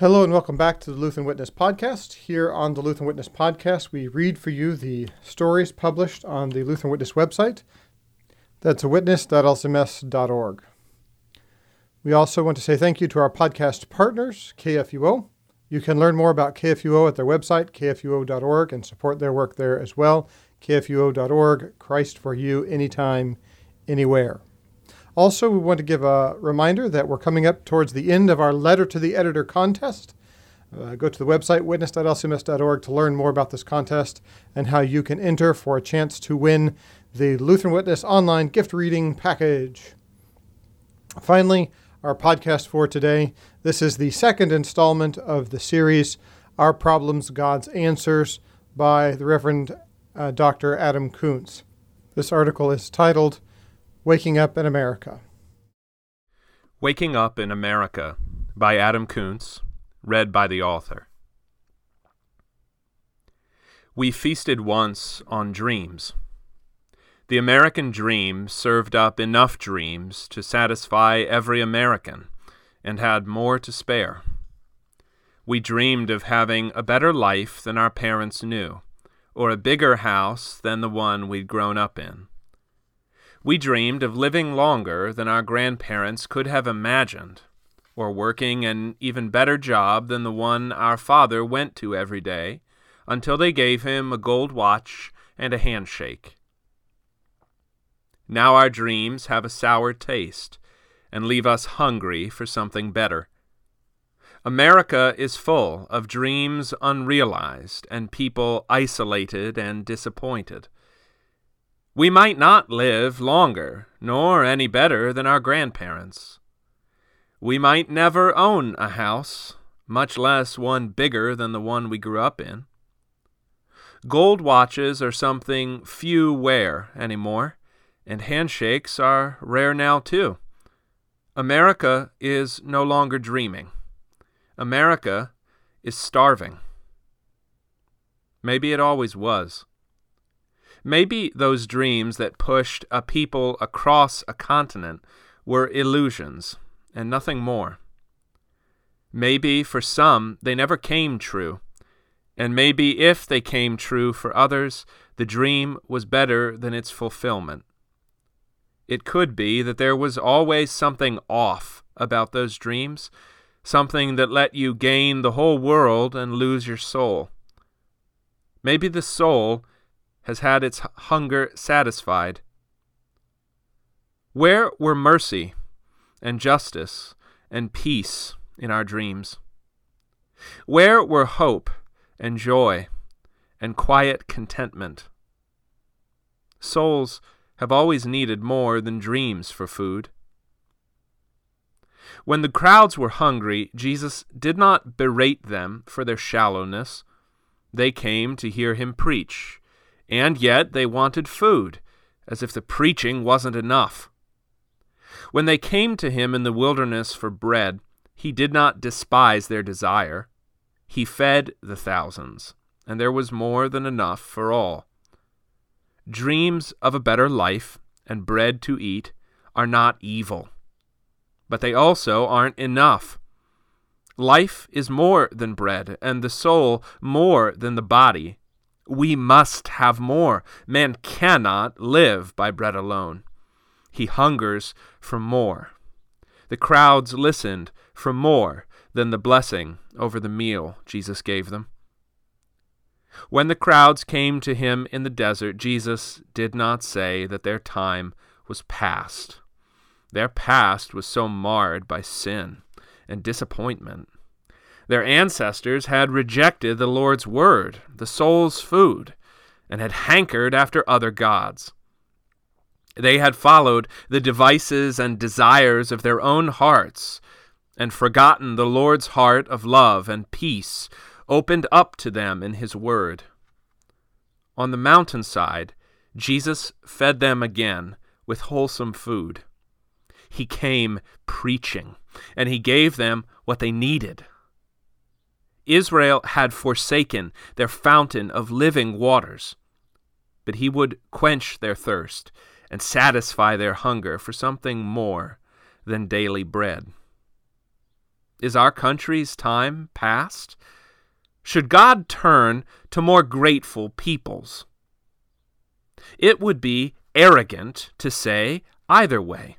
Hello and welcome back to the Lutheran Witness Podcast. Here on the Lutheran Witness Podcast, we read for you the stories published on the Lutheran Witness website. That's a witness.lcms.org. We also want to say thank you to our podcast partners, KFUO. You can learn more about KFUO at their website, kfuo.org, and support their work there as well. KFUO.org, Christ for you, anytime, anywhere. Also, we want to give a reminder that we're coming up towards the end of our Letter to the Editor contest. Uh, go to the website witness.lcms.org to learn more about this contest and how you can enter for a chance to win the Lutheran Witness online gift reading package. Finally, our podcast for today. This is the second installment of the series Our Problems, God's Answers by the Reverend uh, Dr. Adam Koontz. This article is titled Waking Up in America. Waking Up in America by Adam Koontz, read by the author. We feasted once on dreams. The American dream served up enough dreams to satisfy every American and had more to spare. We dreamed of having a better life than our parents knew, or a bigger house than the one we'd grown up in. We dreamed of living longer than our grandparents could have imagined, or working an even better job than the one our father went to every day, until they gave him a gold watch and a handshake. Now our dreams have a sour taste and leave us hungry for something better. America is full of dreams unrealized and people isolated and disappointed. We might not live longer, nor any better than our grandparents. We might never own a house, much less one bigger than the one we grew up in. Gold watches are something few wear anymore, and handshakes are rare now too. America is no longer dreaming. America is starving. Maybe it always was. Maybe those dreams that pushed a people across a continent were illusions and nothing more. Maybe for some they never came true, and maybe if they came true for others, the dream was better than its fulfillment. It could be that there was always something off about those dreams, something that let you gain the whole world and lose your soul. Maybe the soul has had its hunger satisfied. Where were mercy and justice and peace in our dreams? Where were hope and joy and quiet contentment? Souls have always needed more than dreams for food. When the crowds were hungry, Jesus did not berate them for their shallowness. They came to hear him preach and yet they wanted food, as if the preaching wasn't enough. When they came to him in the wilderness for bread, he did not despise their desire. He fed the thousands, and there was more than enough for all. Dreams of a better life and bread to eat are not evil, but they also aren't enough. Life is more than bread, and the soul more than the body. We must have more. Man cannot live by bread alone. He hungers for more. The crowds listened for more than the blessing over the meal Jesus gave them. When the crowds came to him in the desert, Jesus did not say that their time was past. Their past was so marred by sin and disappointment. Their ancestors had rejected the Lord's word, the soul's food, and had hankered after other gods. They had followed the devices and desires of their own hearts and forgotten the Lord's heart of love and peace opened up to them in His Word. On the mountainside, Jesus fed them again with wholesome food. He came preaching, and He gave them what they needed Israel had forsaken their fountain of living waters, but he would quench their thirst and satisfy their hunger for something more than daily bread. Is our country's time past? Should God turn to more grateful peoples? It would be arrogant to say either way.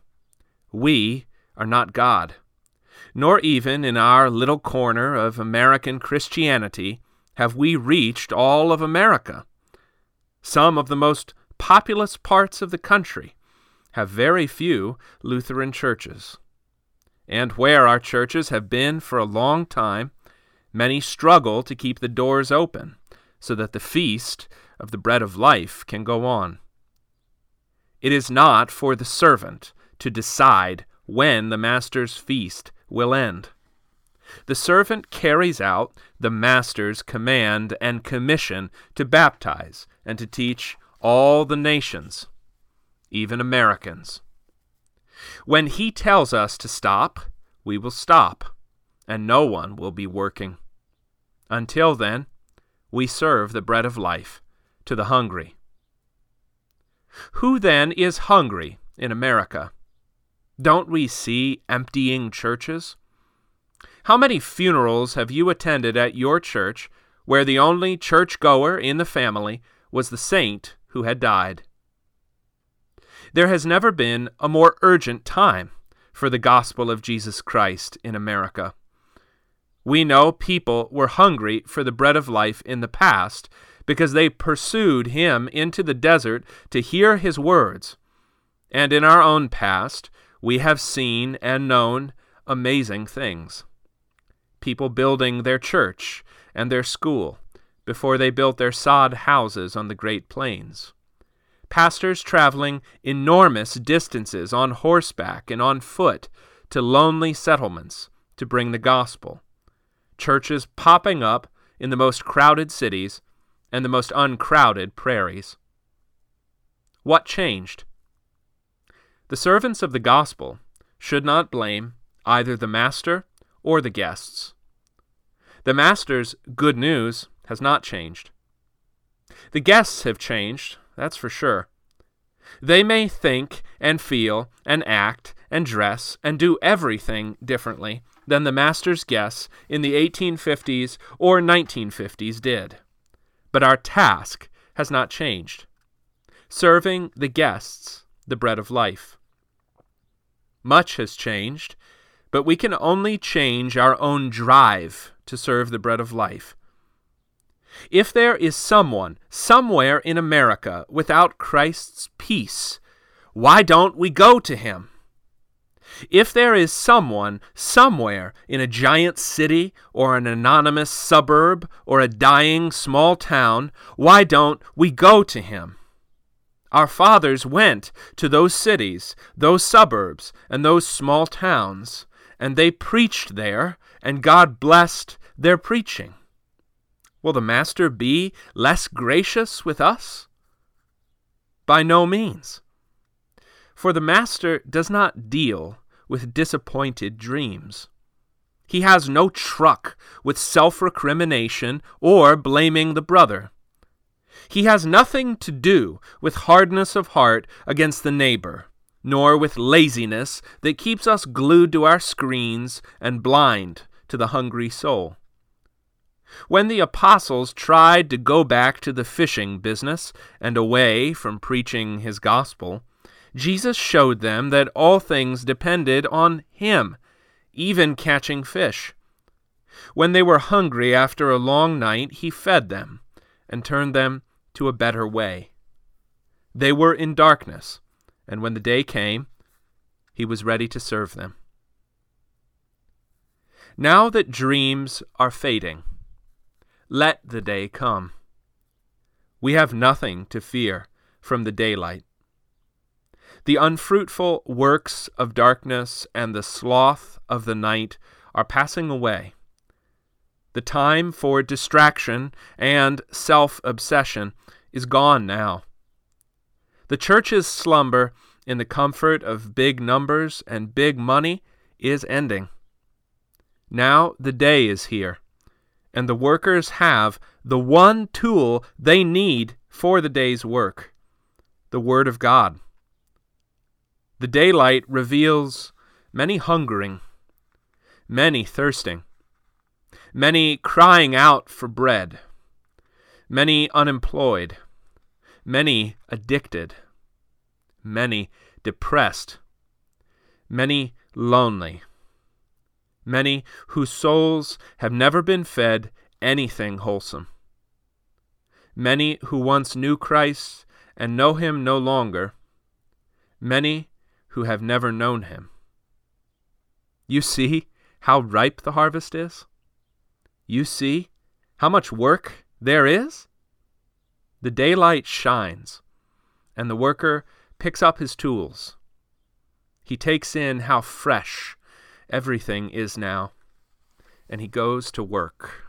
We are not God, nor even in our little corner of American Christianity have we reached all of America. Some of the most populous parts of the country have very few Lutheran churches. And where our churches have been for a long time, many struggle to keep the doors open so that the feast of the bread of life can go on. It is not for the servant to decide when the master's feast will end. The servant carries out the master's command and commission to baptize and to teach all the nations, even Americans. When he tells us to stop, we will stop, and no one will be working. Until then, we serve the bread of life to the hungry. Who then is hungry in America? Don't we see emptying churches? How many funerals have you attended at your church where the only church goer in the family was the saint who had died? There has never been a more urgent time for the gospel of Jesus Christ in America. We know people were hungry for the bread of life in the past because they pursued him into the desert to hear his words. And in our own past, we have seen and known amazing things. People building their church and their school before they built their sod houses on the Great Plains. Pastors traveling enormous distances on horseback and on foot to lonely settlements to bring the gospel. Churches popping up in the most crowded cities and the most uncrowded prairies. What changed? The servants of the gospel should not blame either the master or the guests. The master's good news has not changed. The guests have changed, that's for sure. They may think and feel and act and dress and do everything differently than the master's guests in the 1850s or 1950s did. But our task has not changed serving the guests the bread of life. Much has changed, but we can only change our own drive to serve the bread of life. If there is someone somewhere in America without Christ's peace, why don't we go to him? If there is someone somewhere in a giant city or an anonymous suburb or a dying small town, why don't we go to him? Our fathers went to those cities, those suburbs, and those small towns, and they preached there, and God blessed their preaching. Will the Master be less gracious with us? By no means. For the Master does not deal with disappointed dreams. He has no truck with self recrimination or blaming the brother. He has nothing to do with hardness of heart against the neighbor, nor with laziness that keeps us glued to our screens and blind to the hungry soul. When the apostles tried to go back to the fishing business and away from preaching his gospel, Jesus showed them that all things depended on him, even catching fish. When they were hungry after a long night, he fed them and turned them to a better way. They were in darkness, and when the day came, he was ready to serve them. Now that dreams are fading, let the day come. We have nothing to fear from the daylight. The unfruitful works of darkness and the sloth of the night are passing away. The time for distraction and self obsession is gone now. The church's slumber in the comfort of big numbers and big money is ending. Now the day is here, and the workers have the one tool they need for the day's work the Word of God. The daylight reveals many hungering many thirsting, many crying out for bread, many unemployed, many addicted, many depressed, many lonely, many whose souls have never been fed anything wholesome, many who once knew Christ and know him no longer, many who have never known him. You see how ripe the harvest is? You see how much work there is? The daylight shines, and the worker picks up his tools. He takes in how fresh everything is now, and he goes to work.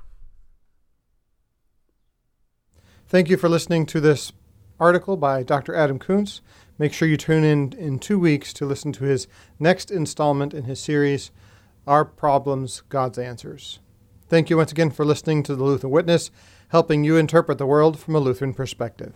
Thank you for listening to this article by Dr. Adam Koontz. Make sure you tune in in two weeks to listen to his next installment in his series, Our Problems, God's Answers. Thank you once again for listening to the Lutheran Witness, helping you interpret the world from a Lutheran perspective.